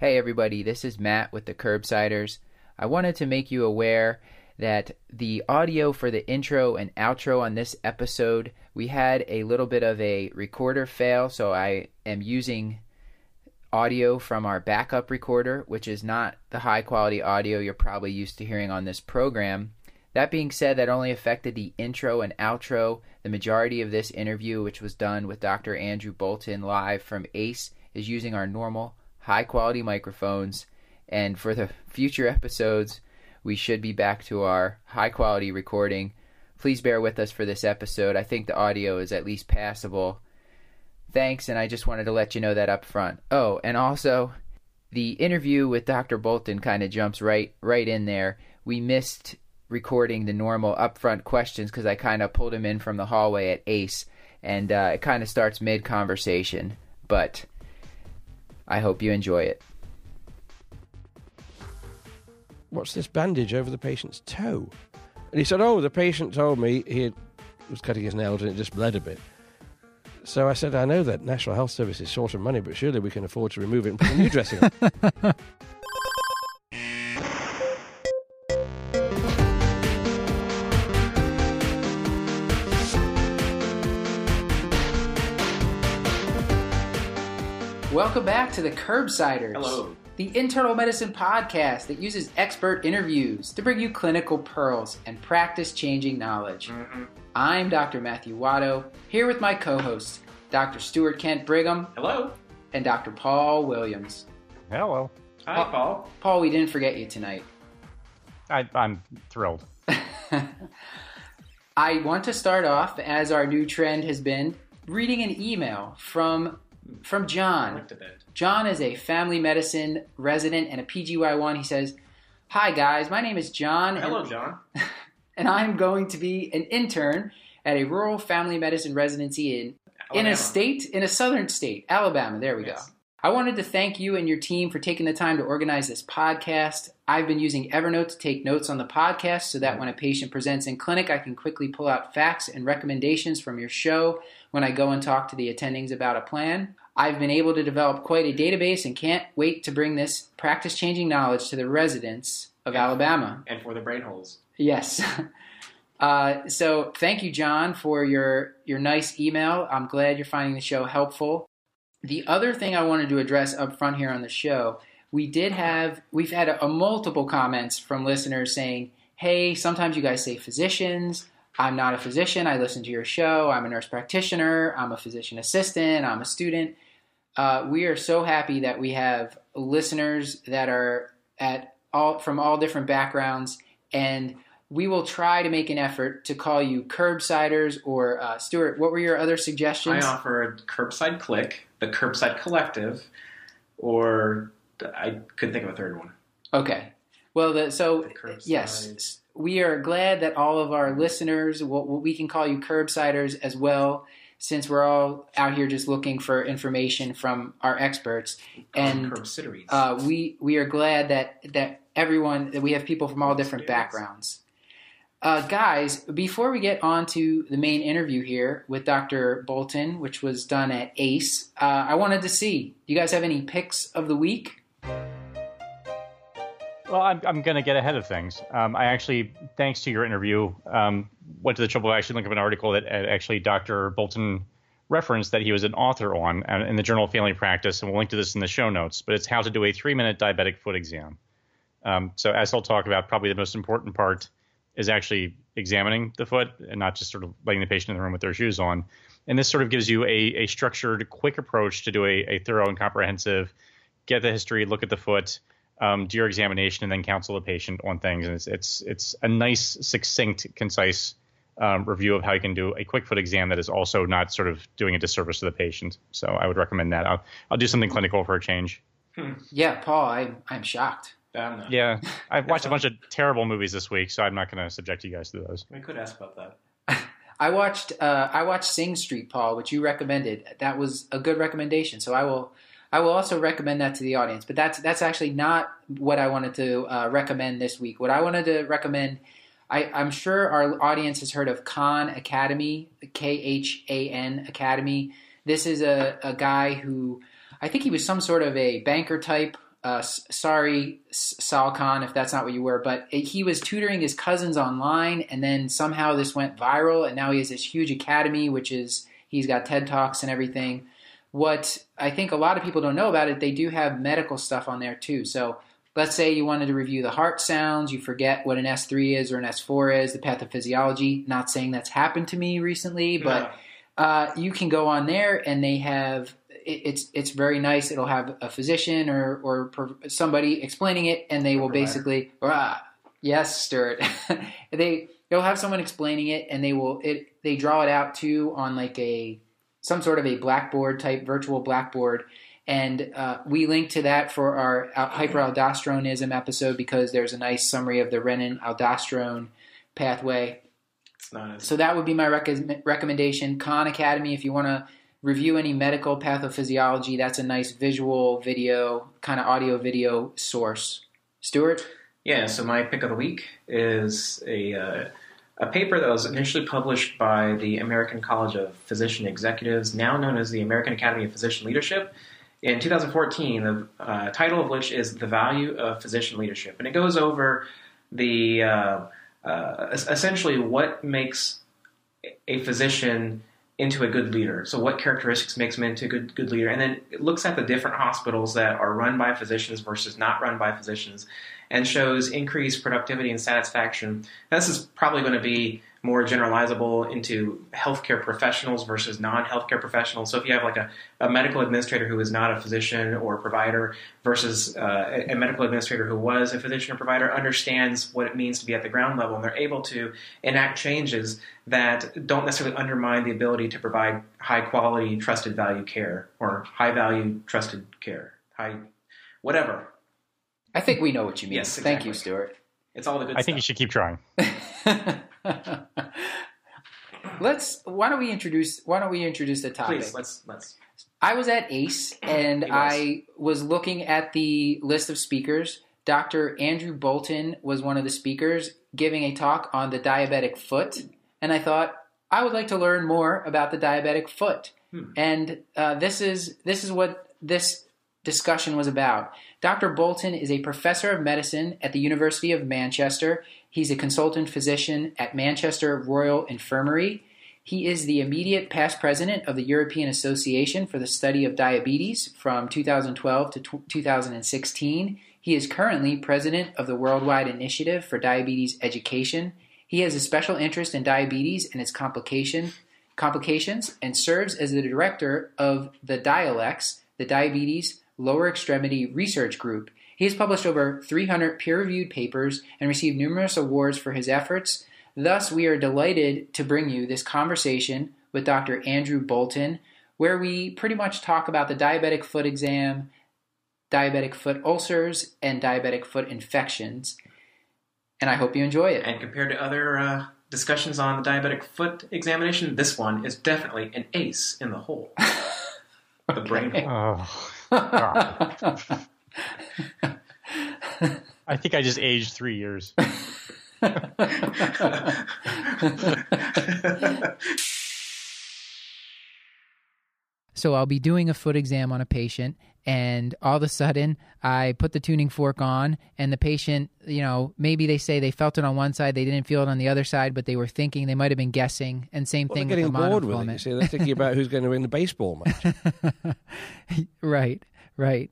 Hey, everybody, this is Matt with the Curbsiders. I wanted to make you aware that the audio for the intro and outro on this episode, we had a little bit of a recorder fail, so I am using audio from our backup recorder, which is not the high quality audio you're probably used to hearing on this program. That being said, that only affected the intro and outro. The majority of this interview, which was done with Dr. Andrew Boulton live from ACE, is using our normal high quality microphones. And for the future episodes, we should be back to our high quality recording. Please bear with us for this episode. I think the audio is at least passable. Thanks, and I just wanted to let you know that up front. Oh, and also, the interview with Dr. Boulton kind of jumps right right in there. We missed recording the normal upfront questions because I kind of pulled him in from the hallway at Ace, and uh, it kind of starts mid conversation. But I hope you enjoy it. What's this bandage over the patient's toe? And he said, Oh, the patient told me he was cutting his nails and it just bled a bit. So I said, I know that National Health Service is short of money, but surely we can afford to remove it and put a new dressing on. Welcome back to the Curbsiders. Hello. The internal medicine podcast that uses expert interviews to bring you clinical pearls and practice changing knowledge. Mm-hmm. I'm Dr. Matthew Watto, here with my co hosts, Dr. Stuart Kent Brigham Hello. and Dr. Paul Williams. Hello. Hi, Paul. Paul, we didn't forget you tonight. I, I'm thrilled. I want to start off, as our new trend has been, reading an email from from John. John is a family medicine resident and a PGY1. He says, Hi guys, my name is John. and- Hello, John. and I'm going to be an intern at a rural family medicine residency in in a state in a southern state, Alabama. There we Yes. go. I wanted to thank you and your team for taking the time to organize this podcast. I've been using Evernote to take notes on the podcast so that when a patient presents in clinic, I can quickly pull out facts and recommendations from your show when I go and talk to the attendings about a plan. I've been able to develop quite a database and can't wait to bring this practice changing knowledge to the residents of Alabama. And for the brain holes. Yes. Uh, so thank you, John, for your your nice email. I'm glad you're finding the show helpful. The other thing I wanted to address up front here on the show, we did have we've had a, a multiple comments from listeners saying, "Hey, sometimes you guys say physicians. I'm not a physician. I listen to your show. I'm a nurse practitioner. I'm a physician assistant. I'm a student." Uh, we are so happy that we have listeners that are at all from all different backgrounds and we will try to make an effort to call you curbsiders or uh, Stuart. What were your other suggestions? I offered Curbside Click, the Curbside Collective, or I couldn't think of a third one. Okay. Well, the, so The yes, we are glad that all of our listeners, what we can call you curbsiders as well, since we're all out here just looking for information from our experts. And uh, we we are glad that that everyone that we have people from all different backgrounds. Uh, guys, before we get on to the main interview here with Dr. Boulton, which was done at ACE, uh, I wanted to see. Do you guys have any picks of the week? Well, I'm, I'm going to get ahead of things. Um, I actually, thanks to your interview, um, went to the trouble of actually looking up an article that uh, actually Dr. Boulton referenced that he was an author on uh, in the Journal of Family Practice, and we'll link to this in the show notes. But it's how to do a three-minute diabetic foot exam. Um, so as I'll talk about, probably the most important part is actually examining the foot and not just sort of letting the patient in the room with their shoes on. And this sort of gives you a, a structured, quick approach to do a, a thorough and comprehensive get the history, look at the foot, um, do your examination, and then counsel the patient on things. And it's it's it's a nice, succinct, concise um, review of how you can do a quick foot exam that is also not sort of doing a disservice to the patient. So I would recommend that. I'll I'll do something clinical for a change. Yeah, Paul, I, I'm shocked. I'm Yeah, I've watched a bunch of terrible movies this week, so I'm not going to subject you guys to those. We could ask about that. I watched uh, I watched Sing Street, Paul, which you recommended. That was a good recommendation. So I will I will also recommend that to the audience. But that's that's actually not what I wanted to uh, recommend this week. What I wanted to recommend, I, I'm sure our audience has heard of Khan Academy, K H A N Academy. This is a, a guy who I think he was some sort of a banker type uh, sorry, Sal Khan, if that's not what you were, but it, he was tutoring his cousins online, and then somehow this went viral, and now he has this huge academy, which is he's got TED talks and everything. What I think a lot of people don't know about it, they do have medical stuff on there too. So let's say you wanted to review the heart sounds, you forget what an S3 is or an S4 is, the pathophysiology. Not saying that's happened to me recently, but uh, you can go on there and they have it's it's very nice. It'll have a physician or or somebody explaining it, and they will Provider. basically ah, yes, Stuart. they they'll have someone explaining it, and they will it they draw it out too on like a some sort of a blackboard type virtual blackboard. And uh, we link to that for our hyperaldosteronism episode because there's a nice summary of the renin aldosterone pathway. It's not as So that would be my rec- recommendation. Khan Academy, if you want to review any medical pathophysiology, that's a nice visual video, kind of audio video source. Stuart? Yeah, so my pick of the week is a uh, a paper that was initially published by the American College of Physician Executives, now known as the American Academy of Physician Leadership, in 2014. The uh, title of which is "The Value of Physician Leadership," and it goes over the uh, uh, essentially what makes a physician into a good leader. So, what characteristics makes him into a good good leader, and then it looks at the different hospitals that are run by physicians versus not run by physicians, and shows increased productivity and satisfaction. This is probably going to be more generalizable into healthcare professionals versus non-healthcare professionals. So if you have like a, a medical administrator who is not a physician or provider versus uh, a, a medical administrator who was a physician or provider understands what it means to be at the ground level and they're able to enact changes that don't necessarily undermine the ability to provide high quality, trusted value care or high value, trusted care. High, whatever. I think we know what you mean. Yes, Thank you. Stuart. It's all the good I think you should keep trying. Let's. Why don't we introduce? Why don't we introduce the topic? Please, let's let's. I was at ACE and was. I was looking at the list of speakers. Dr. Andrew Boulton was one of the speakers giving a talk on the diabetic foot, and I thought I would like to learn more about the diabetic foot. Hmm. And uh, this is this is what this discussion was about. Dr. Boulton is a professor of medicine at the University of Manchester. He's a consultant physician at Manchester Royal Infirmary. He is the immediate past president of the European Association for the Study of Diabetes from 2012 to 2016. He is currently president of the Worldwide Initiative for Diabetes Education. He has a special interest in diabetes and its complication, complications and serves as the director of the DIALEX, the Diabetes Lower Extremity Research Group. He has published over 300 peer reviewed papers and received numerous awards for his efforts. Thus, we are delighted to bring you this conversation with Dr. Andrew Boulton, where we pretty much talk about the diabetic foot exam, diabetic foot ulcers, and diabetic foot infections. And I hope you enjoy it. And compared to other uh, discussions on the diabetic foot examination, this one is definitely an ace in the hole. The brain hole. Oh, I think I just aged three years. So I'll be doing a foot exam on a patient, and all of a sudden I put the tuning fork on, and the patient, you know, maybe they say they felt it on one side, they didn't feel it on the other side, but they were thinking they might have been guessing. And same Well, thing they're getting with the bored with it. You see, they're thinking about who's going to win the baseball match. right, right.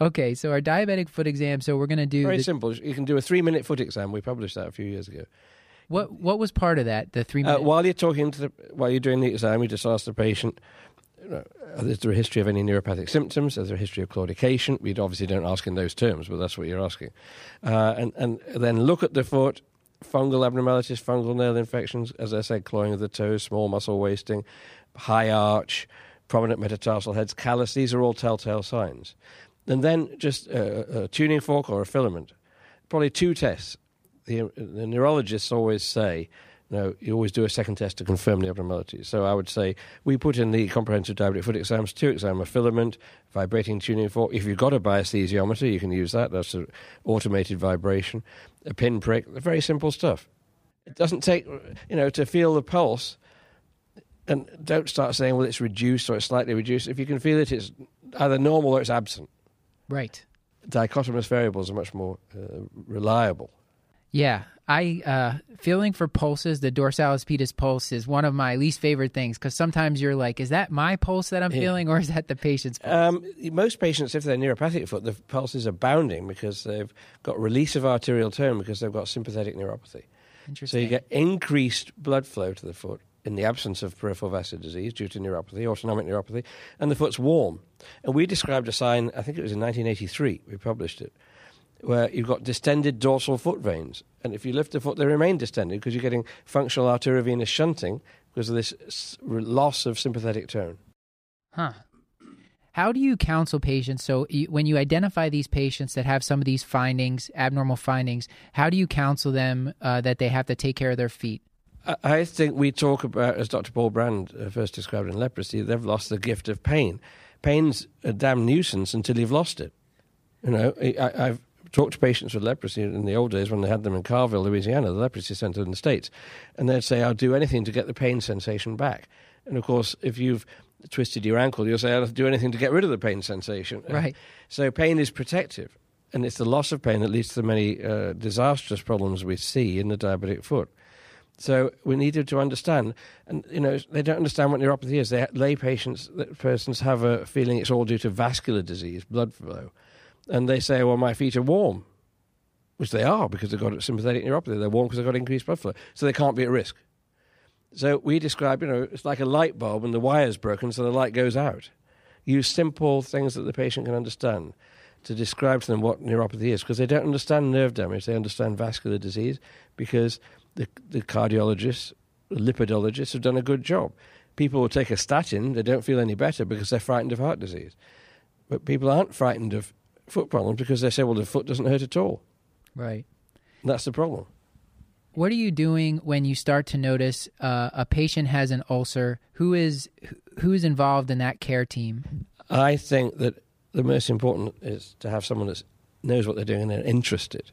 Okay, so our diabetic foot exam. So we're going to do Very the- simple. You can do a three-minute foot exam. We published that a few years ago. what? What was part of that? The three Uh, while you're talking to the, while you're doing the exam, you just ask the patient, you know, is there a history of any neuropathic symptoms? Is there a history of claudication? We obviously don't ask in those terms, but that's what you're asking. Uh, and, and then look at the foot, fungal abnormalities, fungal nail infections, as I said, clawing of the toes, small muscle wasting, high arch, prominent metatarsal heads, callus. These are all telltale signs. And then just a, a tuning fork or a filament. Probably two tests the, the neurologists always say, you no, you always do a second test to confirm the abnormalities. So I would say we put in the comprehensive diabetic foot exams, two exam, a filament, vibrating tuning fork. If you've got a biothesiometer, you can use that. That's an automated vibration, a pin prick, very simple stuff. It doesn't take, you know, to feel the pulse. And don't start saying, well, it's reduced or it's slightly reduced. If you can feel it, it's either normal or it's absent right. dichotomous variables are much more uh, reliable. Yeah, I uh, feeling for pulses. The dorsalis pedis pulse is one of my least favorite things because sometimes you're like, "Is that my pulse that I'm Yeah. feeling, or is that the patient's pulse?" Um, most patients, if they're neuropathic foot, the pulses are bounding because they've got release of arterial tone because they've got sympathetic neuropathy. So you get increased blood flow to the foot in the absence of peripheral vascular disease due to neuropathy, autonomic neuropathy, and the foot's warm. And we described a sign, I think it was in 1983, we published it, where you've got distended dorsal foot veins. And if you lift the foot, they remain distended because you're getting functional arteriovenous shunting because of this loss of sympathetic tone. Huh. How do you counsel patients? So, when you identify these patients that have some of these findings, abnormal findings, how do you counsel them uh, that they have to take care of their feet? I- think we talk about, as Dr. Paul Brand uh, first described in leprosy, they've lost the gift of pain. Pain's a damn nuisance until you've lost it. You know, I, I've talked to patients with leprosy in the old days when they had them in Carville, Louisiana, the leprosy center in the States, and they'd say, I'll do anything to get the pain sensation back. And of course, if you've twisted your ankle, you'll say, I'll do anything to get rid of the pain sensation. Right. So pain is protective, and it's the loss of pain that leads to the many uh, disastrous problems we see in the diabetic foot. So we needed to understand, and you know they don't understand what neuropathy is. They lay patients, persons have a feeling it's all due to vascular disease, blood flow, and they say, "Well, my feet are warm," which they are because they've got sympathetic neuropathy. They're warm because they've got increased blood flow, so they can't be at risk. So we describe, you know, it's like a light bulb and the wire's broken, so the light goes out. Use simple things that the patient can understand to describe to them what neuropathy is, because they don't understand nerve damage. They understand vascular disease because the, the cardiologists, the lipidologists have done a good job. People will take a statin, they don't feel any better because they're frightened of heart disease. But people aren't frightened of foot problems because they say, well, the foot doesn't hurt at all. Right. That's the problem. What are you doing when you start to notice uh, a patient has an ulcer? Who is who is involved in that care team? I think that the most important is to have someone that knows what they're doing and they're interested.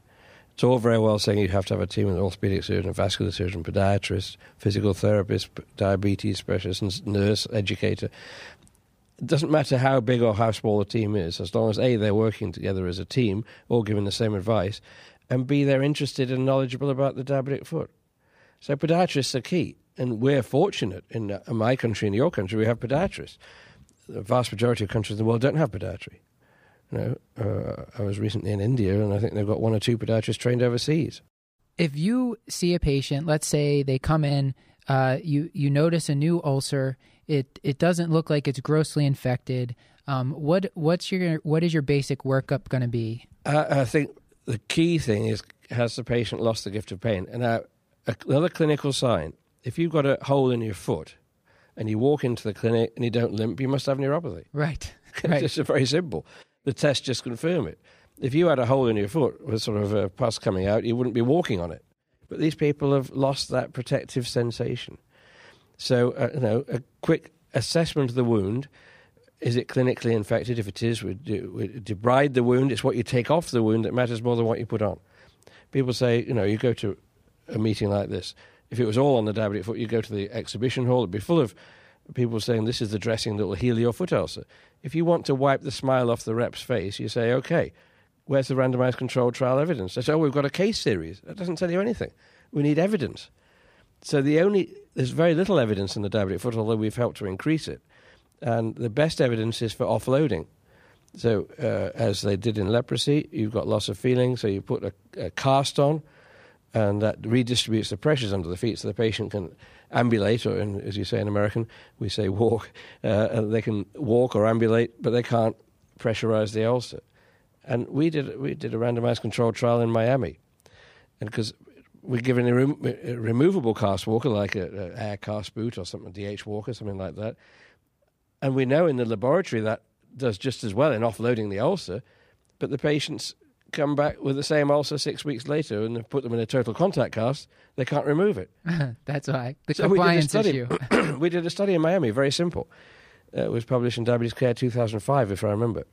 It's all very well saying you have to have a team of orthopedic surgeon, vascular surgeon, podiatrist, physical therapist, diabetes specialist, nurse, educator. It doesn't matter how big or how small the team is, as long as A, they're working together as a team, all giving the same advice, and B, they're interested and knowledgeable about the diabetic foot. So podiatrists are key, and we're fortunate in, uh, in my country and your country, we have podiatrists. The vast majority of countries in the world don't have podiatry. You know, uh, I was recently in India, and I think they've got one or two podiatrists trained overseas. If you see a patient, let's say they come in, uh, you you notice a new ulcer. It it doesn't look like it's grossly infected. Um, what what's your what is your basic workup going to be? I, I think the key thing is has the patient lost the gift of pain? And now, another clinical sign: if you've got a hole in your foot, and you walk into the clinic and you don't limp, you must have neuropathy. Right. It's Right. just very simple. The test just confirm it. If you had a hole in your foot with sort of a pus coming out, you wouldn't be walking on it. But these people have lost that protective sensation. So, uh, you know, a quick assessment of the wound. Is it clinically infected? If it is, we, do, we debride the wound. It's what you take off the wound that matters more than what you put on. People say, you know, you go to a meeting like this. If it was all on the diabetic foot, you go to the exhibition hall. It'd be full of people saying this is the dressing that will heal your foot ulcer. If you want to wipe the smile off the rep's face, you say, okay, where's the randomized controlled trial evidence? They say, oh, we've got a case series. That doesn't tell you anything. We need evidence. So the only there's very little evidence in the diabetic foot, although we've helped to increase it. And the best evidence is for offloading. So uh, as they did in leprosy, you've got loss of feeling, so you put a, a cast on, and that redistributes the pressures under the feet, so the patient can ambulate, or in, as you say in American, we say walk. Uh, and they can walk or ambulate, but they can't pressurize the ulcer. And we did we did a randomized controlled trial in Miami, and because we're given a, rem- a removable cast walker like a, a air cast boot or something, DH walker, something like that, and we know in the laboratory that does just as well in offloading the ulcer, but the patients come back with the same ulcer six weeks later and put them in a total contact cast, they can't remove it. That's why the So we did a study. issue. we did a study in Miami, very simple. Uh, it was published in Diabetes Care 2005, if I remember.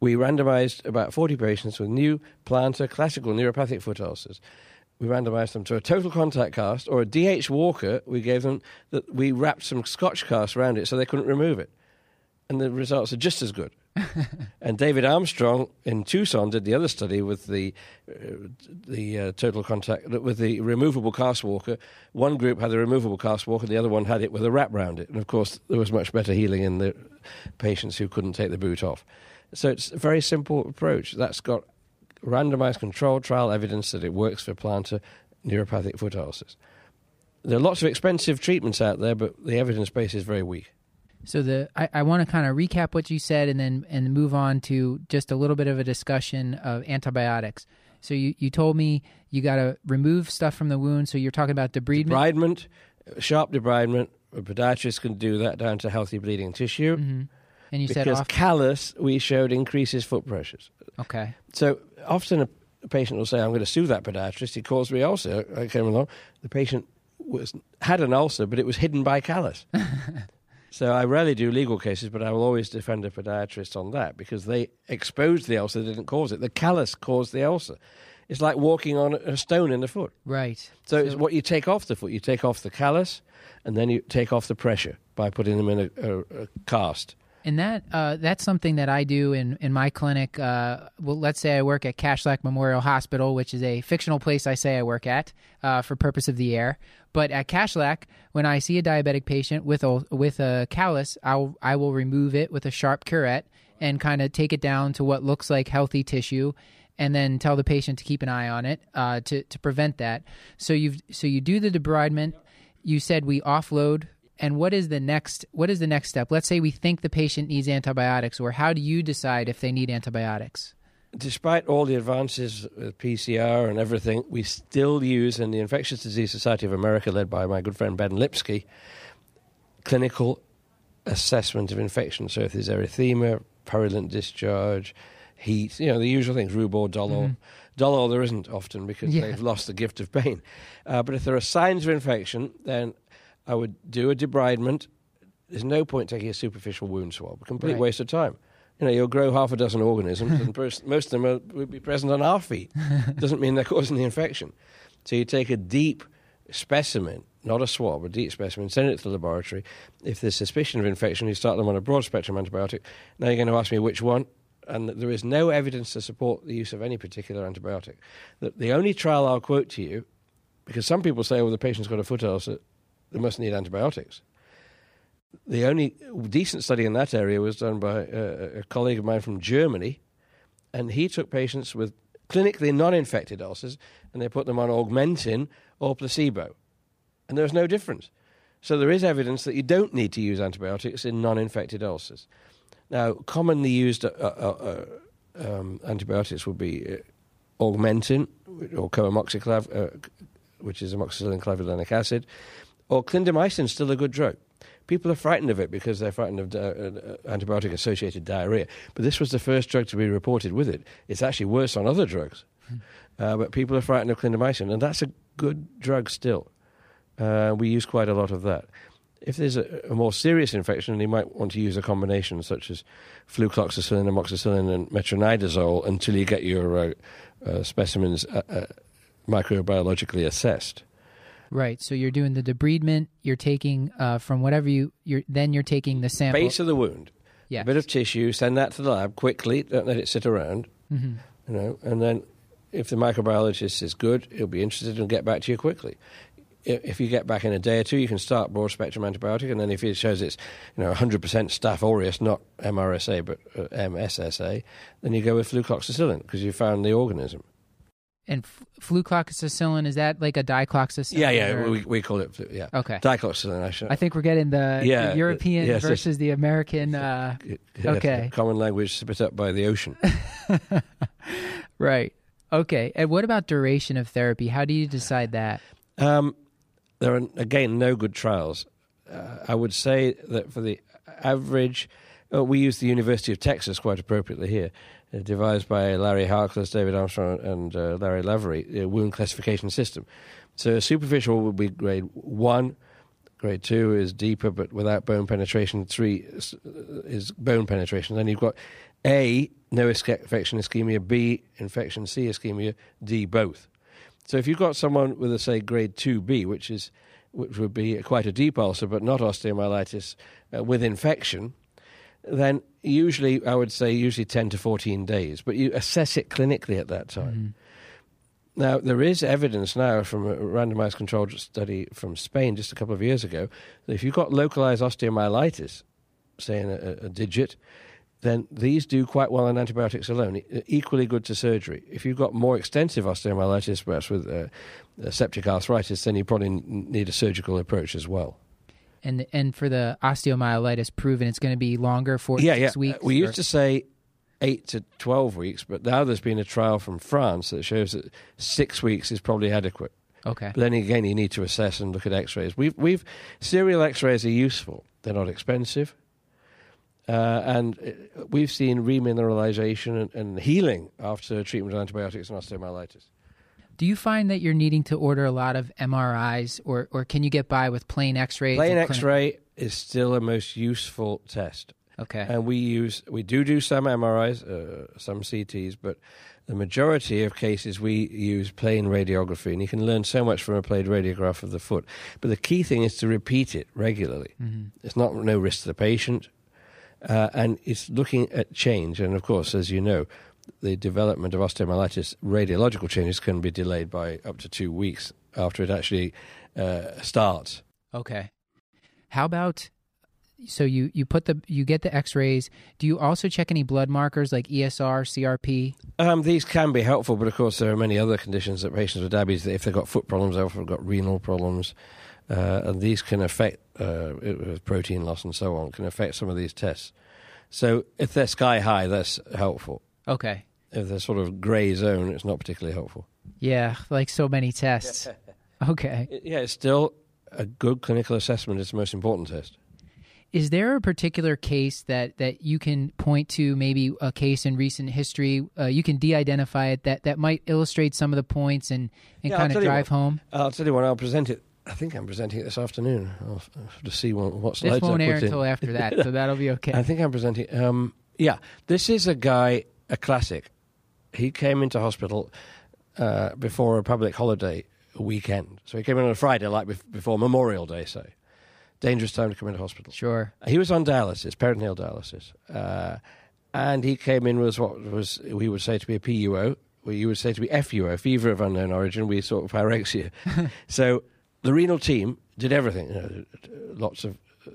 We randomized about 40 patients with new plantar classical neuropathic foot ulcers. We randomized them to a total contact cast or a DH walker. We gave them that we wrapped some scotch cast around it so they couldn't remove it. And the results are just as good. and David Armstrong in Tucson did the other study with the uh, the uh, total contact with the removable cast walker. One group had the removable cast walker, the other one had it with a wrap around it, and of course there was much better healing in the patients who couldn't take the boot off. So it's a very simple approach. That's got randomized controlled trial evidence that it works for plantar neuropathic foot ulcers. There are lots of expensive treatments out there, but the evidence base is very weak. So the I, I want to kind of recap what you said and then and move on to just a little bit of a discussion of antibiotics. So you, you told me you got to remove stuff from the wound. So you're talking about debridement. Debridement, sharp debridement. A podiatrist can do that down to healthy bleeding tissue. Mm-hmm. And you because said off. callus, we showed increases foot pressures. Okay. So often a, a patient will say, "I'm going to sue that podiatrist. He caused me ulcer." I came along. The patient was had an ulcer, but it was hidden by callus. so I rarely do legal cases, but I will always defend a podiatrist on that because they exposed the ulcer, they didn't cause it. The callus caused the ulcer. It's like walking on a stone in the foot. Right. So, it's what you take off the foot. You take off the callus, and then you take off the pressure by putting them in a, a, a cast. And that uh, that's something that I do in, in my clinic. Uh, well, let's say I work at Kashlak Memorial Hospital, which is a fictional place I say I work at uh, for purpose of the air. But at Kashlak, when I see a diabetic patient with a with a callus, I'll I will remove it with a sharp curette and kind of take it down to what looks like healthy tissue, and then tell the patient to keep an eye on it uh, to to prevent that. So you so you do the debridement. You said we offload and what is the next what is the next step let's say we think the patient needs antibiotics or how do you decide if they need antibiotics despite all the advances with PCR and everything, we still use in the Infectious Disease Society of America, led by my good friend Ben Lipsky, clinical assessment of infection. So if there's erythema, purulent discharge, heat, you know, the usual things, rubor, dolor. Mm-hmm. Dolor there isn't often because yeah. they've lost the gift of pain. Uh, but if there are signs of infection, then I would do a debridement. There's no point taking a superficial wound swab. Complete right. waste of time. You know, you'll grow half a dozen organisms, and most of them are, will be present on our feet. Doesn't mean they're causing the infection. So you take a deep specimen, not a swab, a deep specimen, send it to the laboratory. If there's suspicion of infection, you start them on a broad spectrum antibiotic. Now you're going to ask me which one, and there is no evidence to support the use of any particular antibiotic. The, the only trial I'll quote to you, because some people say, oh, the patient's got a foot ulcer, they must need antibiotics. The only decent study in that area was done by a, a colleague of mine from Germany, and he took patients with clinically non infected ulcers and they put them on augmentin or placebo. And there was no difference. So there is evidence that you don't need to use antibiotics in non infected ulcers. Now, commonly used uh, uh, uh, um, antibiotics would be uh, augmentin or coamoxiclav, uh, which is amoxicillin clavulanic acid, or clindamycin is still a good drug. People are frightened of it because they're frightened of uh, uh, antibiotic associated diarrhea. But this was the first drug to be reported with it. It's actually worse on other drugs. Hmm. Uh, but people are frightened of clindamycin, and that's a good drug still. Uh, we use quite a lot of that. If there's a, a, more serious infection, you might want to use a combination such as flucloxacillin, amoxicillin, and metronidazole until you get your uh, uh, specimens microbiologically assessed. Right. So you're doing the debridement. You're taking uh, from whatever you. You're then you're taking the sample. Base of the wound. Yeah. A bit of tissue. Send that to the lab quickly. Don't let it sit around. Mm-hmm. You know, and then if the microbiologist is good, he'll be interested and get back to you quickly. If you get back in a day or two, you can start broad spectrum antibiotic, and then if it shows it's you know 100% Staph aureus, not MRSA but uh, MSSA, then you go with flucloxacillin because you found the organism. And flucloxacillin is that like a dicloxacillin? Yeah, yeah, we, we call it yeah. Okay, dicloxacillin. I, should. I think we're getting the, yeah, the European yes, versus the American. Uh, okay, common language spit up by the ocean. right. Okay. And what about duration of therapy? How do you decide that? Um, there are again no good trials. Uh, I would say that for the average, uh, we use the University of Texas quite appropriately here. Uh, devised by Larry Harkless, David Armstrong, and uh, Larry Lavery, wound classification system. So superficial would be grade one. Grade two is deeper but without bone penetration. Three is, is bone penetration. Then you've got A, no infection ischemia, B, infection, C, ischemia, D, both. So if you've got someone with a, say, grade 2B, which is which would be quite a deep ulcer but not osteomyelitis uh, with infection, then usually I would say usually 10 to 14 days, but you assess it clinically at that time. Now, there is evidence now from a randomized controlled study from Spain just a couple of years ago that if you've got localized osteomyelitis, say in a, a digit, then these do quite well on antibiotics alone, equally good to surgery. If you've got more extensive osteomyelitis, perhaps with uh, uh, septic arthritis, then you probably need a surgical approach as well. And and for the osteomyelitis proven, it's going to be longer, four to yeah, six yeah. weeks. We or- used to say eight to 12 weeks, but now there's been a trial from France that shows that six weeks is probably adequate. okay. But then again, you need to assess and look at X-rays. We've, we've serial X-rays are useful. They're not expensive, uh, and uh, we've seen remineralization and, and healing after treatment with antibiotics and osteomyelitis. Do you find that you're needing to order a lot of MRIs, or or can you get by with plain X-rays? Plain X-ray is still a most useful test, Okay. and we use we do do some MRIs, uh, some CTs, but the majority of cases we use plain radiography, and you can learn so much from a plain radiograph of the foot. But the key thing is to repeat it regularly. It's not no risk to the patient, uh, and it's looking at change. And of course, as you know, the development of osteomyelitis, radiological changes can be delayed by up to two weeks after it actually uh, starts. Okay. How about so you you put the you get the X-rays. Do you also check any blood markers like ESR, CRP? Um, these can be helpful, but of course there are many other conditions that patients with diabetes, if they've got foot problems, they've often got renal problems, uh, and these can affect uh, protein loss and so on, can affect some of these tests. So if they're sky high, that's helpful. Okay. If they're sort of grey zone, it's not particularly helpful. Yeah, like so many tests. Okay. Yeah, it's still a good clinical assessment. It's the most important test. Is there a particular case that, that you can point to, maybe a case in recent history? Uh, you can de identify it that, that might illustrate some of the points and, and Yeah, kind of drive what. home? I'll tell you what, I'll present it. I think I'm presenting it this afternoon. I'll I'll have to see what, what slides I won't put air in. until after that, so that'll be okay. I think I'm presenting. Um, yeah, this is a guy, a classic. He came into hospital uh, before a public holiday weekend. So he came in on a Friday, like before Memorial Day, say. Dangerous time to come into hospital. Sure. He was on dialysis, peritoneal dialysis. Uh, and he came in with what was, we would say to be a PUO, or you would say to be FUO, fever of unknown origin, we sort of pyrexia. so the renal team did everything. You know, lots of uh,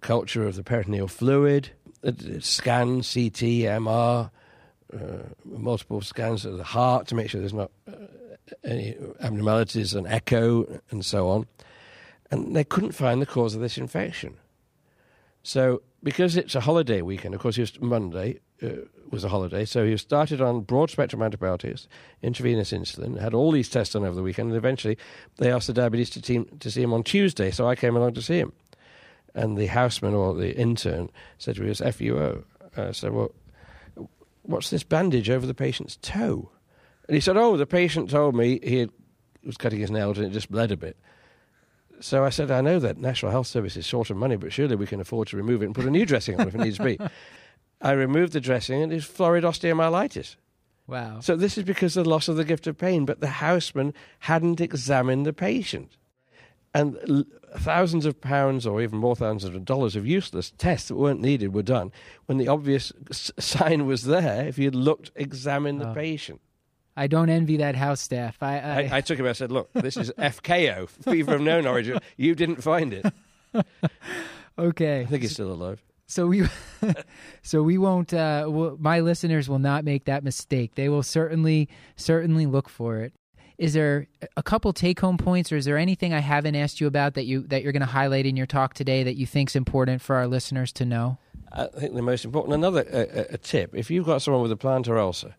culture of the peritoneal fluid, uh, scan, CT, MR, multiple scans of the heart to make sure there's not uh, any abnormalities, an echo, and so on. And they couldn't find the cause of this infection. So, because it's a holiday weekend, of course, it was Monday uh, was a holiday, so he started on broad spectrum antibiotics, intravenous insulin, had all these tests done over the weekend, and eventually they asked the diabetes team, to see him on Tuesday, so I came along to see him. And the houseman or the intern said to me, it was FUO. I said, well, what's this bandage over the patient's toe? And he said, oh, the patient told me he had, was cutting his nails and it just bled a bit. So I said, I know that National Health Service is short of money, but surely we can afford to remove it and put a new dressing on if it needs to be. I removed the dressing and it's florid osteomyelitis. Wow. So this is because of the loss of the gift of pain, but the houseman hadn't examined the patient. And l- thousands of pounds or even more thousands of dollars of useless tests that weren't needed were done when the obvious s- sign was there if you'd looked, examined the Oh. patient. I don't envy that house staff. I, I, I, I took him and I said, look, this is FKO, fever of known origin. You didn't find it. okay. I think he's still alive. So we, so we won't. Uh, we'll, my listeners will not make that mistake. They will certainly, certainly look for it. Is there a couple take-home points, or is there anything I haven't asked you about that you that you're going to highlight in your talk today that you think's important for our listeners to know? I think the most important, another a- a tip, if you've got someone with a plantar ulcer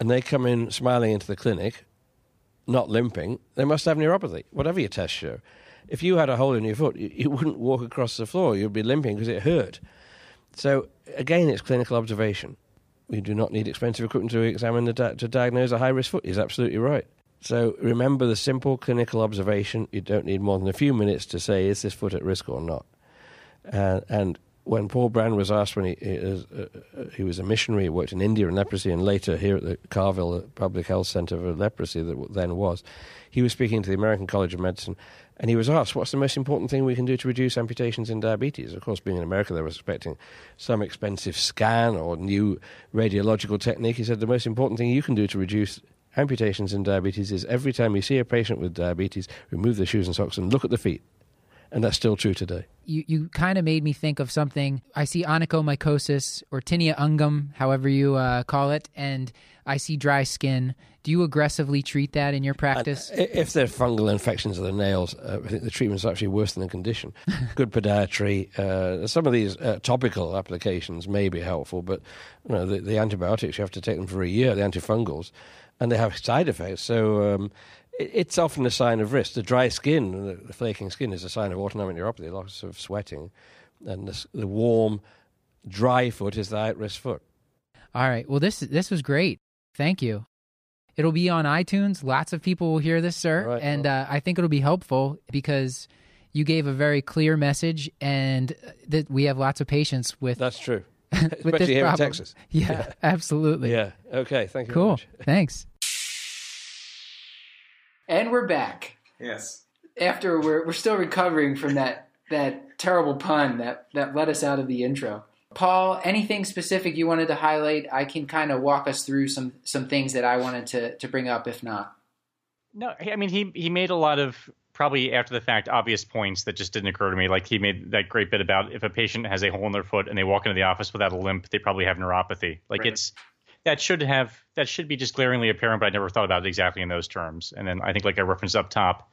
and they come in smiling into the clinic, not limping, they must have neuropathy, whatever your tests show. If you had a hole in your foot, you, you wouldn't walk across the floor, you'd be limping because it hurt. So, again, it's clinical observation. We do not need expensive equipment to examine the di- to diagnose a high risk foot. He's absolutely right. So remember the simple clinical observation. You don't need more than a few minutes to say is this foot at risk or not. Uh, and when Paul Brand was asked when he he, uh, uh, he was a missionary, he worked in India in leprosy, and later here at the Carville Public Health Center for Leprosy that then was, he was speaking to the American College of Medicine, and he was asked, "What's the most important thing we can do to reduce amputations in diabetes?" Of course, being in America, they were expecting some expensive scan or new radiological technique. He said, "The most important thing you can do to reduce amputations in diabetes is every time you see a patient with diabetes, remove their shoes and socks and look at the feet." And that's still true today. You, you kind of made me think of something. I see onychomycosis or tinea unguium, however you uh, call it, and I see dry skin. Do you aggressively treat that in your practice? And if they're fungal infections of the nails, uh, I think the treatment is actually worse than the condition. Good podiatry. Uh, some of these uh, topical applications may be helpful, but you know, the, the, antibiotics, you have to take them for a year, the antifungals, and they have side effects. So um, it, it's often a sign of risk. The dry skin, the, the, flaking skin, is a sign of autonomic neuropathy, lots of sweating. And the, the warm, dry foot is the high risk foot. All right. Well, this this was great. Thank you. It'll be on iTunes. Lots of people will hear this, sir. Right, and uh, I think it'll be helpful because you gave a very clear message and that we have lots of patients with. That's true. Especially here problem. in Texas. Yeah, yeah, absolutely. Yeah. Okay. Thank you. Cool. Thanks. And we're back. Yes. After we're we're still recovering from that that terrible pun that that let us out of the intro. Paul, anything specific you wanted to highlight? I can kind of walk us through some some things that I wanted to to bring up if not. No, I mean he he made a lot of probably after the fact obvious points that just didn't occur to me. Like he made that great bit about if a patient has a hole in their foot and they walk into the office without a limp, they probably have neuropathy. Like right. it's that should have that should be just glaringly apparent, but I never thought about it exactly in those terms. And then I think like I referenced up top,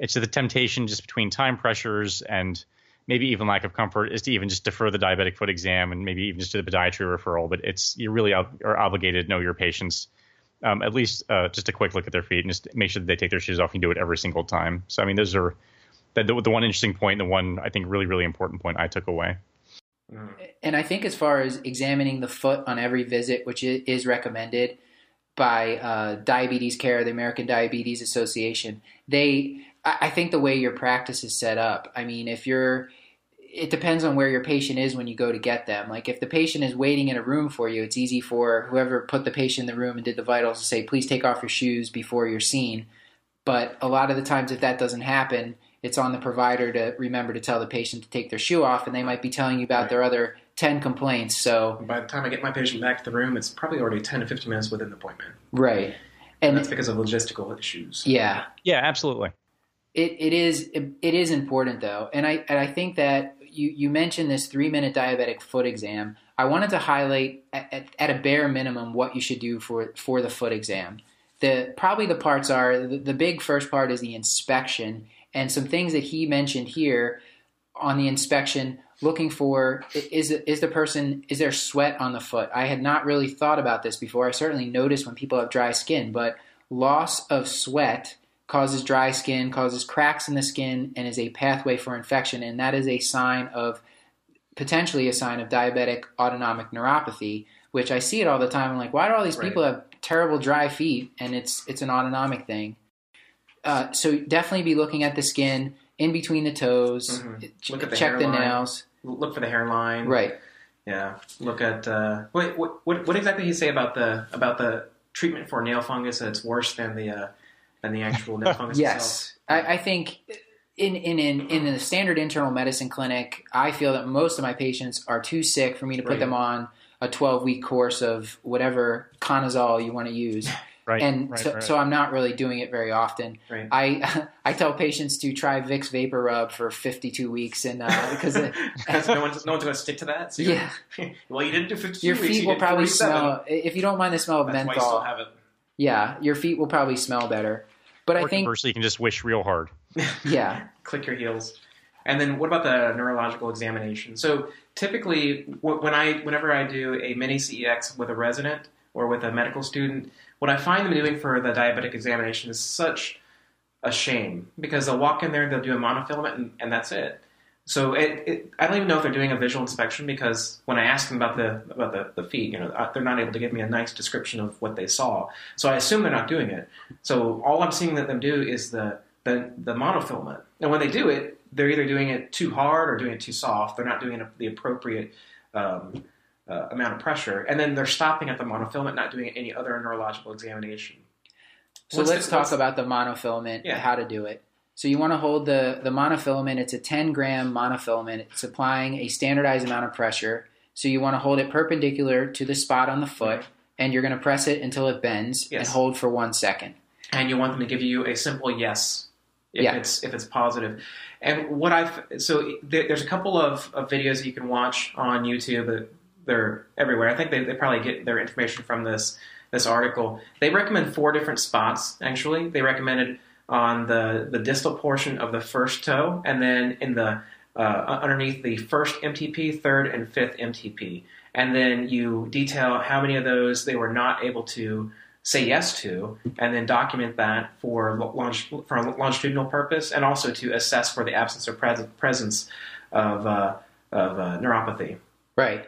it's the temptation just between time pressures and maybe even lack of comfort is to even just defer the diabetic foot exam and maybe even just do the podiatry referral. But it's you really are obligated to know your patients. Um, at least uh, just a quick look at their feet and just make sure that they take their shoes off and do it every single time. So I mean, those are the, the one interesting point, the one I think really really important point I took away. And I think as far as examining the foot on every visit, which is recommended by uh, Diabetes Care, the American Diabetes Association, they I think the way your practice is set up. I mean, if you're it depends on where your patient is when you go to get them. Like if the patient is waiting in a room for you, it's easy for whoever put the patient in the room and did the vitals to say, please take off your shoes before you're seen. But a lot of the times, if that doesn't happen, it's on the provider to remember to tell the patient to take their shoe off, and they might be telling you about right. their other 10 complaints. So by the time I get my patient back to the room, it's probably already 10 to 15 minutes within the appointment. Right. And, and that's because of logistical issues. Yeah. Yeah, absolutely. It, it is it, it is important though, and I and I think that you you mentioned this three minute diabetic foot exam. I wanted to highlight at, at, at, a bare minimum what you should do for for the foot exam. The probably the parts are the, the big first part is the inspection and some things that he mentioned here on the inspection looking for is is the person is there sweat on the foot i had not really thought about this before i certainly notice when people have dry skin but loss of sweat causes dry skin, causes cracks in the skin, and is a pathway for infection. And that is a sign of potentially a sign of diabetic autonomic neuropathy, which I see it all the time. I'm like, why do all these right. people have terrible dry feet? And it's it's an autonomic thing. Uh, so definitely be looking at the skin in between the toes. Mm-hmm. Look at the check the nails. Look for the hairline. Right. Yeah. Look at uh, what, what what exactly did he say about the about the treatment for nail fungus that's worse than the uh, than the actual nail fungus yes. I, I, think in, in, in, in the standard internal medicine clinic, I feel that most of my patients are too sick for me to put right. them on a 12 week course of whatever conazole you want to use. Right, and right, so, right. so, I'm not really doing it very often. Right. I I tell patients to try Vicks VapoRub for 52 weeks, and uh, because it, no one's no one's going to stick to that. So yeah. well, you didn't do 52 Your feet weeks, will probably smell if you don't mind the smell of That's menthol. Why you still have it. Yeah, your feet will probably smell better. But or I think conversely, you can just wish real hard. Yeah. Click your heels. And then what about the neurological examination? So typically, when I, whenever I do a mini CEX with a resident or with a medical student, what I find them doing for the diabetic examination is such a shame because they'll walk in there, they'll do a monofilament, and, and that's it. So it, it, I don't even know if they're doing a visual inspection because when I ask them about the about the, the feet, you know, uh, they're not able to give me a nice description of what they saw. So I assume they're not doing it. So all I'm seeing that them do is the the, the monofilament, And when they do it, they're either doing it too hard or doing it too soft. They're not doing it the appropriate um, uh, amount of pressure, and then they're stopping at the monofilament, not doing any other neurological examination. So What's let's the- talk about the monofilament, Yeah. how to do it. So you want to hold the, the monofilament, it's a 10 gram monofilament. It's applying a standardized amount of pressure. So you want to hold it perpendicular to the spot on the foot, and you're going to press it until it bends Yes. and hold for one second. and you want them to give you a simple yes if Yeah. it's if it's positive. And what I've so there, there's a couple of, of videos that you can watch on YouTube. that They're everywhere. I think they, they probably get their information from this this article. They recommend four different spots. Actually, they recommended on the the distal portion of the first toe, and then in the uh, underneath the first MTP, third and fifth MTP, and then you detail how many of those they were not able to say yes to, and then document that for longe- for a longitudinal purpose, and also to assess for the absence or pres- presence of uh, of uh, neuropathy. Right.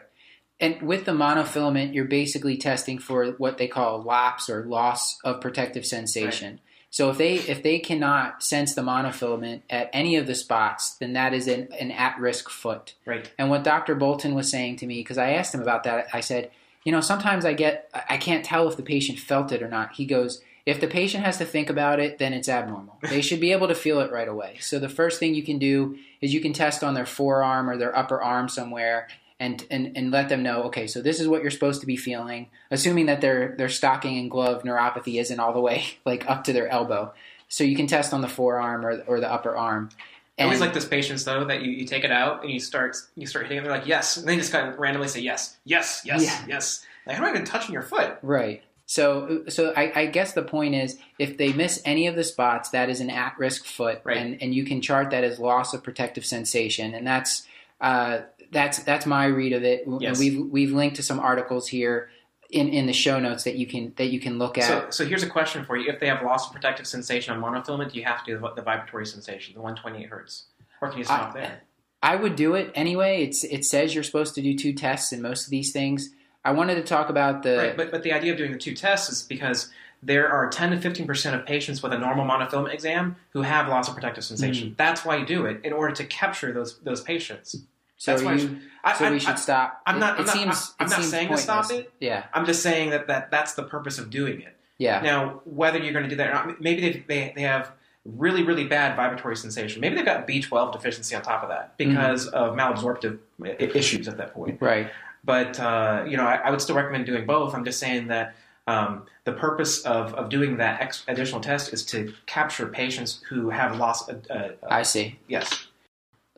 And with the monofilament, you're basically testing for what they call lapse or loss of protective sensation. So if they if they cannot sense the monofilament at any of the spots, then that is an, an at risk foot. Right. And what Dr. Boulton was saying to me, because I asked him about that, I said, you know, sometimes I get, I can't tell if the patient felt it or not. He goes, if the patient has to think about it, then it's abnormal. They should be able to feel it right away. So the first thing you can do is you can test on their forearm or their upper arm somewhere and, and, and let them know, okay, so this is what you're supposed to be feeling, assuming that their, their stocking and glove neuropathy isn't all the way like up to their elbow. So you can test on the forearm or, or the upper arm. I always like those patients though that you, you take it out and you start you start hitting it. They're like yes, and they just kind of randomly say yes, yes, yes, Yeah. yes. Like I'm not even touching your foot. Right. So, so I, I guess the point is, if they miss any of the spots, that is an at-risk foot, Right. and and you can chart that as loss of protective sensation, and that's uh, that's that's my read of it. Yes. We've we've linked to some articles here in, in the show notes that you can that you can look at. So, so here's a question for you: If they have loss of protective sensation on monofilament, do you have to do the, the vibratory sensation, the 128 hertz, or can you stop I- there? I would do it anyway. It's it says you're supposed to do two tests in most of these things. I wanted to talk about the Right, but, but the idea of doing the two tests is because there are 10 to 15 percent of patients with a normal monofilament exam who have loss of protective sensation. Mm. That's why you do it in order to capture those those patients. So that's why you I, so I- we should I- stop. I'm not. It, I'm not, seems. I'm it not seems saying to stop it. Yeah. I'm just saying that, that that's the purpose of doing it. Yeah. Now, whether you're going to do that or not, maybe they, they, they have really, really bad vibratory sensation. Maybe they've got B12 deficiency on top of that because of malabsorptive issues at that point. Right. But, uh, you know, I, I would still recommend doing both. I'm just saying that um, the purpose of, of doing that ex- additional test is to capture patients who have lost. Uh, uh, I see. yes.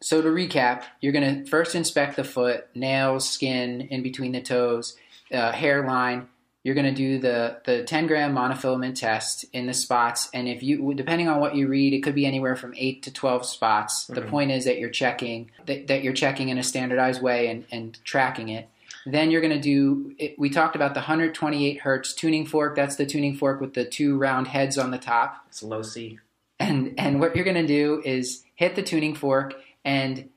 So to recap, you're going to first inspect the foot, nails, skin, in between the toes, uh, hairline. You're going to do the the 10 gram monofilament test in the spots, and if you, depending on what you read, it could be anywhere from eight to 12 spots. The Mhm. point is that you're checking that, that you're checking in a standardized way and, and tracking it. Then you're going to do. It, we talked about the 128 hertz tuning fork. That's the tuning fork with the two round heads on the top It's low C. and and what you're going to do is hit the tuning fork and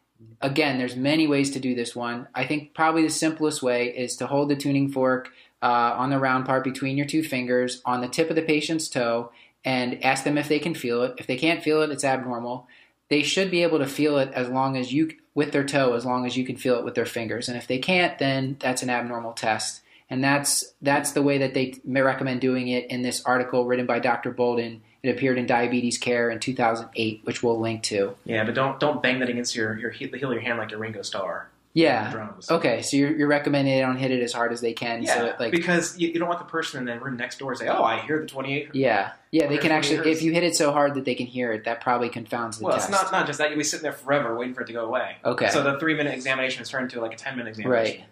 again there's many ways to do this one i think probably the simplest way is to hold the tuning fork uh, on the round part between your two fingers on the tip of the patient's toe and ask them if they can feel it if they can't feel it it's abnormal they should be able to feel it as long as you with their toe as long as you can feel it with their fingers and if they can't then that's an abnormal test and that's that's the way that they recommend doing it in this article written by Dr. Boulton. It appeared in Diabetes Care in 2008, which we'll link to. Yeah, but don't don't bang that against your, your heel, the heel of your hand like your Ringo Starr. Yeah. Drums. Okay, so you're, you're recommending they don't hit it as hard as they can. Yeah, so it, like because you, you don't want the person in the room next door to say, "Oh, I hear the 28." yeah, yeah, they can actually. here's- If you hit it so hard that they can hear it, that probably confounds the Well, test. it's not not just that. You'll be sitting there forever waiting for it to go away. Okay. So the three minute examination is turned to like a ten minute examination. right.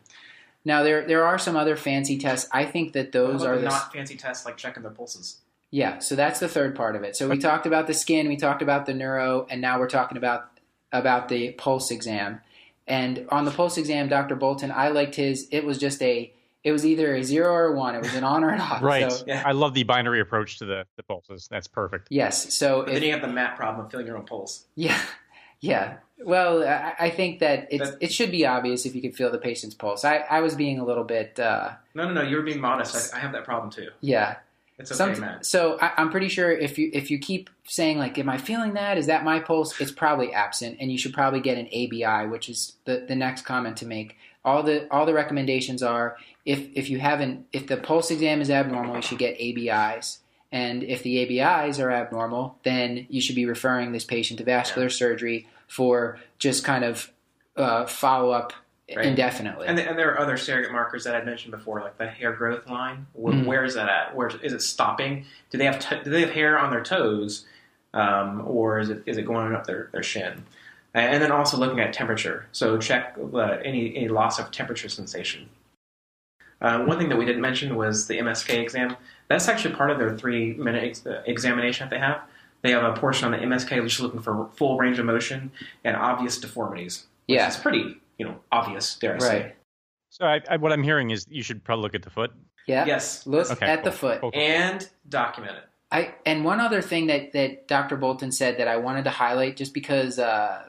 Now there there are some other fancy tests. I think that those are the not fancy tests like checking their pulses. Yeah, so that's the third part of it. So we talked about the skin, we talked about the neuro, and now we're talking about about the pulse exam. And on the pulse exam, Dr. Boulton, I liked his. It was just a. It was either a zero or a one. It was an on or an off. Right. So, Yeah. I love the binary approach to the, the pulses. That's perfect. yes. So if, then you have the mat problem of feeling your own pulse. yeah, yeah. Well, I, I think that it's, That- it should be obvious if you could feel the patient's pulse. I, I was being a little bit. Uh, No, no, no. You're being modest. I, I have that problem too. Yeah. It's okay, Some- Matt. so I, I'm pretty sure if you if you keep saying like, "Am I feeling that? Is that my pulse?" It's probably absent, and you should probably get an ABI, which is the the next comment to make. All the all the recommendations are if if you haven't if the pulse exam is abnormal, you should get ABIs, and if the ABIs are abnormal, then you should be referring this patient to vascular surgery for just kind of uh, follow up Right. indefinitely. And, and there are other surrogate markers that I mentioned before, like the hair growth line. Where, Mhm. where is that at? Where is it stopping? Do they have t- do they have hair on their toes, um, or is it is it going up their, their shin? And then also looking at temperature. So check uh, any any loss of temperature sensation. Uh, one thing that we didn't mention was the MSK exam. That's actually part of their three minute ex- uh, examination that they have. They have a portion on the MSK which is looking for full range of motion and obvious deformities. Which Yeah. it's pretty you know obvious. Dare I say? right. So I, I, what I'm hearing is you should probably look at the foot. Yeah. Yes. Look Okay, at the foot. Cool, cool. and document it. I and one other thing that, that Dr. Boulton said that I wanted to highlight, just because uh,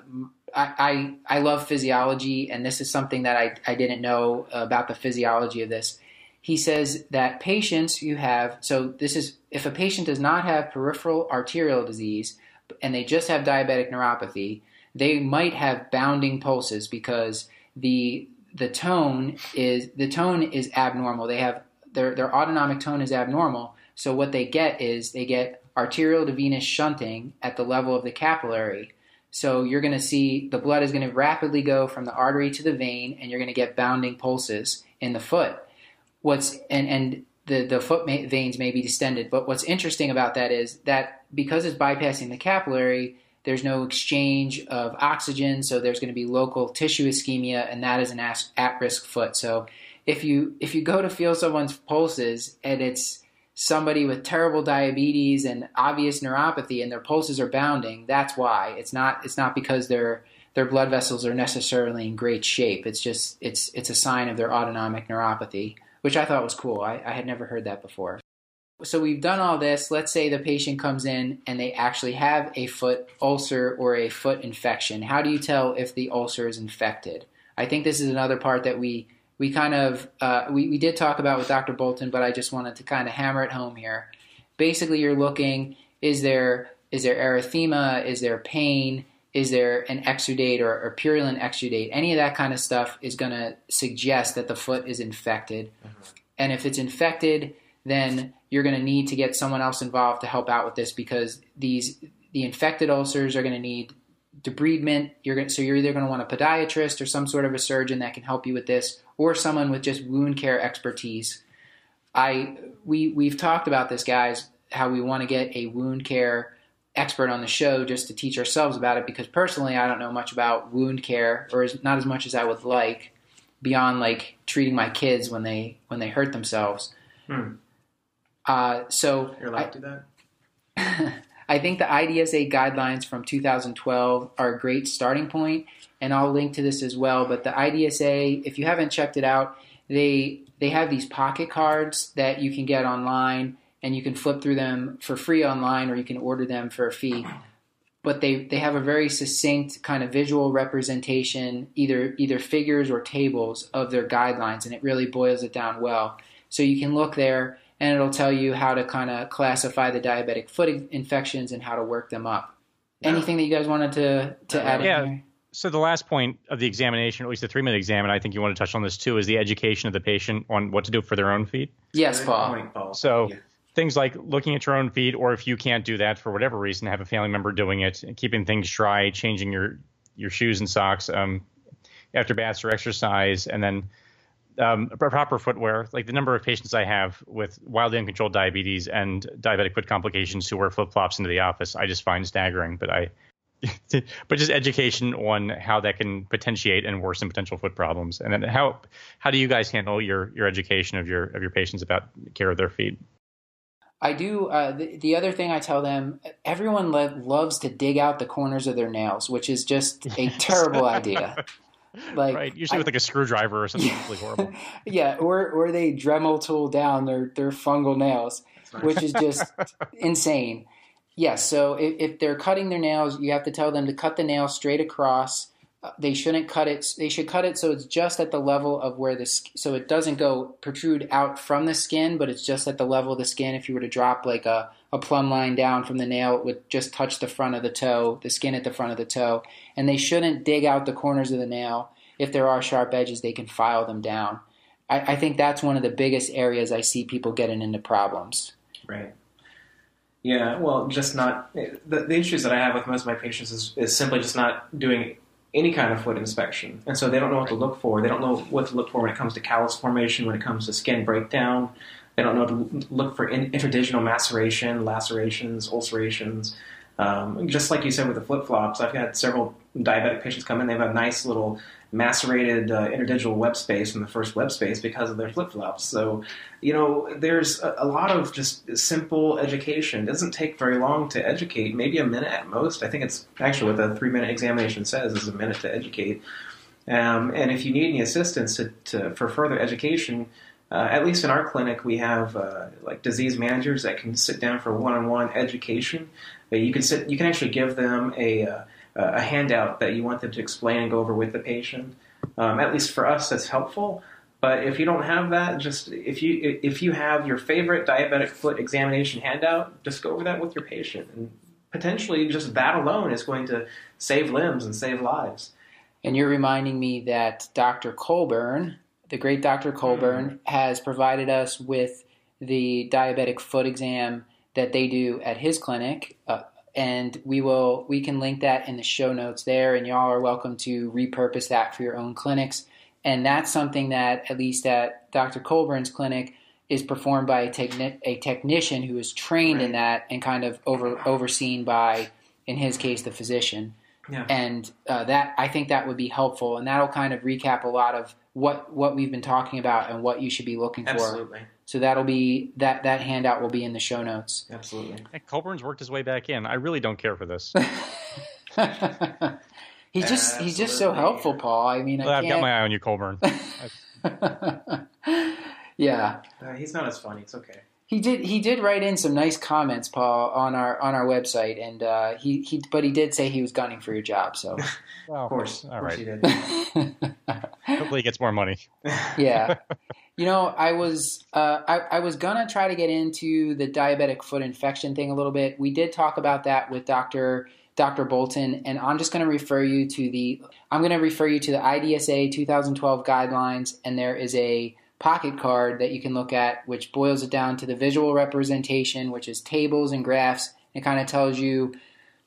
I, I I love physiology, and this is something that I, I didn't know about the physiology of this. He says that patients you have so this is if a patient does not have peripheral arterial disease and they just have diabetic neuropathy, they might have bounding pulses because the the tone is the tone is abnormal. They have their their autonomic tone is abnormal. So what they get is they get arterial to venous shunting at the level of the capillary. So you're going to see the blood is going to rapidly go from the artery to the vein, and you're going to get bounding pulses in the foot. What's and and the the foot veins may be distended, but what's interesting about that is that because it's bypassing the capillary, there's no exchange of oxygen, so there's going to be local tissue ischemia, and that is an at-risk foot. So if you if you go to feel someone's pulses and it's somebody with terrible diabetes and obvious neuropathy and their pulses are bounding, that's why. It's not it's not because their their blood vessels are necessarily in great shape. It's just it's it's a sign of their autonomic neuropathy, which I thought was cool. I, I had never heard that before. So we've done all this. Let's say the patient comes in and they actually have a foot ulcer or a foot infection. How do you tell if the ulcer is infected? I think this is another part that we we kind of uh, we, we did talk about with Dr. Boulton, but I just wanted to kind of hammer it home here. Basically, you're looking is there is there erythema, is there pain, is there an exudate or, or purulent exudate? Any of that kind of stuff is going to suggest that the foot is infected. And if it's infected, then you're going to need to get someone else involved to help out with this because these the infected ulcers are going to need debridement. You're going so you're either going to want a podiatrist or some sort of a surgeon that can help you with this, or someone with just wound care expertise. I we we've talked about this, guys. How we want to get a wound care expert on the show just to teach ourselves about it because personally I don't know much about wound care or as, not as much as I would like beyond like treating my kids when they when they hurt themselves. Hmm. Uh, so You're allowed to do that. I think the IDSA guidelines from 2012 are a great starting point, and I'll link to this as well. But the IDSA, if you haven't checked it out, they they have these pocket cards that you can get online, and you can flip through them for free online, or you can order them for a fee. But they, they have a very succinct kind of visual representation, either either figures or tables of their guidelines, and it really boils it down well. So you can look there and it'll tell you how to kind of classify the diabetic foot infections and how to work them up. Anything that you guys wanted to to add? in Yeah. here? So the last point of the examination, or at least the three-minute exam, and I think you want to touch on this too, is the education of the patient on what to do for their own feet. Yes, Paul. point, Paul. So Yeah. things like looking at your own feet, or if you can't do that for whatever reason, have a family member doing it, keeping things dry, changing your your shoes and socks um, after baths or exercise, and then um, proper footwear. Like the number of patients I have with wildly uncontrolled diabetes and diabetic foot complications who wear flip flops into the office, I just find staggering. But I. but just education on how that can potentiate and worsen potential foot problems, and then how how do you guys handle your your education of your of your patients about care of their feet? I do. Uh, the, the other thing I tell them, everyone lo- loves to dig out the corners of their nails, which is just a terrible idea. Like, right, usually I- with like a screwdriver or something really horrible. yeah, or or they Dremel tool down their their fungal nails, It's nice. which is just insane. Yes, so if, if they're cutting their nails, you have to tell them to cut the nail straight across uh, they shouldn't cut it. They should cut it so it's just at the level of where the so it doesn't go protrude out from the skin, but it's just at the level of the skin. If you were to drop like a, a plumb line down from the nail, it would just touch the front of the toe, the skin at the front of the toe. And they shouldn't dig out the corners of the nail. If there are sharp edges, they can file them down. I, I think that's one of the biggest areas I see people getting into problems. Right. Yeah, well, just not the, the issues that I have with most of my patients is, is simply just not doing any kind of foot inspection, and so they don't know what to look for. They don't know what to look for when it comes to callus formation, when it comes to skin breakdown. They don't know to look for in, interdigital maceration, lacerations, ulcerations. Um, just like you said with the flip flops, I've had several diabetic patients come in. They have a nice little macerated uh, interdigital web space from the first web space because of their flip flops. So, you know, there's a, a, lot of just simple education. It doesn't take very long to educate, maybe a minute at most. I think it's actually what the three minute examination says is a minute to educate. Um, and if you need any assistance to, to, for further education, uh, at least in our clinic, we have uh, like disease managers that can sit down for one-on-one education. Uh, you can sit, you can actually give them a uh, a handout that you want them to explain and go over with the patient. Um, at least for us, that's helpful. But if you don't have that, just if you if you have your favorite diabetic foot examination handout, just go over that with your patient, and potentially just that alone is going to save limbs and save lives. And you're reminding me that Dr. Colburn, the great Dr. Colburn, mm. has provided us with the diabetic foot exam that they do at his clinic. Uh, and we will we can link that in the show notes there and y'all are welcome to repurpose that for your own clinics and that's something that at least at dr colburn's clinic is performed by a, techni- a technician who is trained right. in that and kind of over overseen by in his case the physician yeah. and uh, that i think that would be helpful and that'll kind of recap a lot of what what we've been talking about and what you should be looking for. Absolutely. so that'll be that that handout will be in the show notes. Absolutely. And Colburn's worked his way back in. I really don't care for this. he's just Absolutely. he's just so helpful, Paul. I mean, well, I have got my eye on you, Colburn. yeah. Uh, he's not as funny. It's okay. He did he did write in some nice comments, Paul, on our on our website, and uh, he he but he did say he was gunning for your job. So well, of course, all right. Hopefully, he gets more money. yeah. You know, I was uh, I, I, was gonna try to get into the diabetic foot infection thing a little bit. We did talk about that with Doctor Dr. Boulton, and I'm just going to refer you to the I'm going to refer you to the IDSA 2012 guidelines, and there is a pocket card that you can look at, which boils it down to the visual representation, which is tables and graphs. It kind of tells you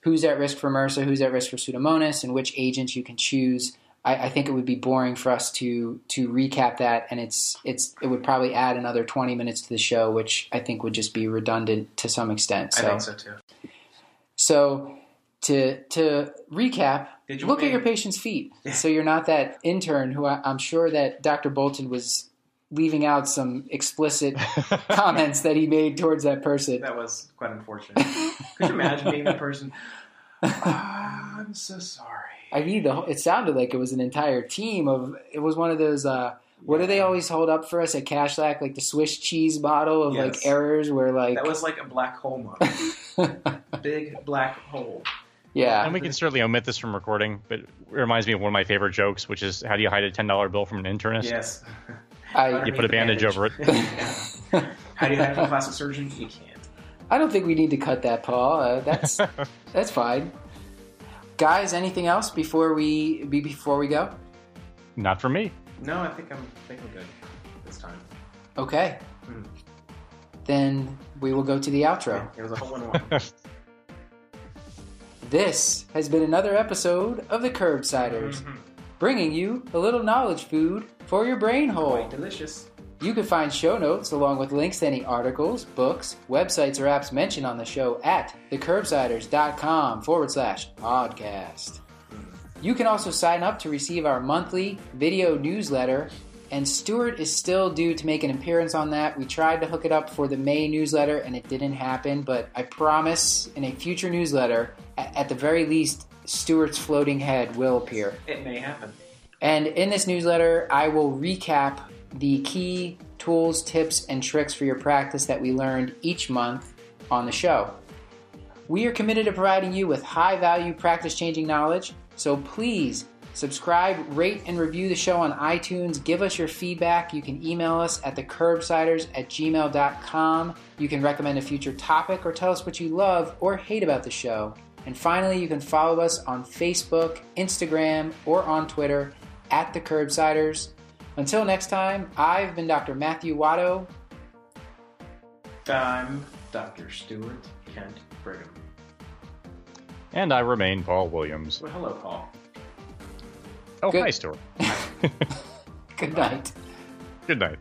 who's at risk for MRSA, who's at risk for Pseudomonas, and which agents you can choose. I, I, think it would be boring for us to to recap that, and it's it's it would probably add another twenty minutes to the show, which I think would just be redundant to some extent. So, I think so too. So to to recap, look pay? at your patient's feet, so you're not that intern who I, I'm sure that Dr. Boulton was leaving out some explicit comments that he made towards that person. That was quite unfortunate. Could you imagine being the person? Oh, I'm so sorry. I mean, the, it sounded like it was an entire team of. It was one of those. Uh, what do they always hold up for us at Kashlak? Like the Swiss cheese model of yes. like errors, where like that was like a black hole model, big black hole. Yeah, and we can certainly omit this from recording, but it reminds me of one of my favorite jokes, which is how do you hide a ten dollar bill from an internist? Yes, I, you put a bandage, bandage, over it. how do you hide from a plastic surgeon? You can't. I don't think we need to cut that, Paul. Uh, that's that's fine guys, anything else before we be before we go? Not for me. No, I think I'm I think I'm good this time. Okay. Mm. Then we will go to the outro. It was a whole one. this has been another episode of the Curbsiders, mm-hmm. Bringing you a little knowledge food for your brain hole. Quite delicious. You can find show notes along with links to any articles, books, websites, or apps mentioned on the show at thecurbsiders.com forward slash podcast. You can also sign up to receive our monthly video newsletter, and Stuart is still due to make an appearance on that. We tried to hook it up for the May newsletter and it didn't happen, but I promise in a future newsletter, at the very least, Stuart's floating head will appear. It may happen. And in this newsletter, I will recap the key tools, tips, and tricks for your practice that we learned each month on the show. We are committed to providing you with high value practice changing knowledge, so please Subscribe, rate, and review the show on iTunes. Give us your feedback. You can email us at thecurbsiders at gmail.com. You can recommend a future topic or tell us what you love or hate about the show. And finally, you can follow us on Facebook, Instagram, or on Twitter at The Curbsiders. Until next time, I've been Dr. Matthew Watto. I'm Dr. Stuart Kent Brigham. And I remain Paul Williams. Well, hello, Paul. Oh, Good. hi, Stuart. Good night. Good night.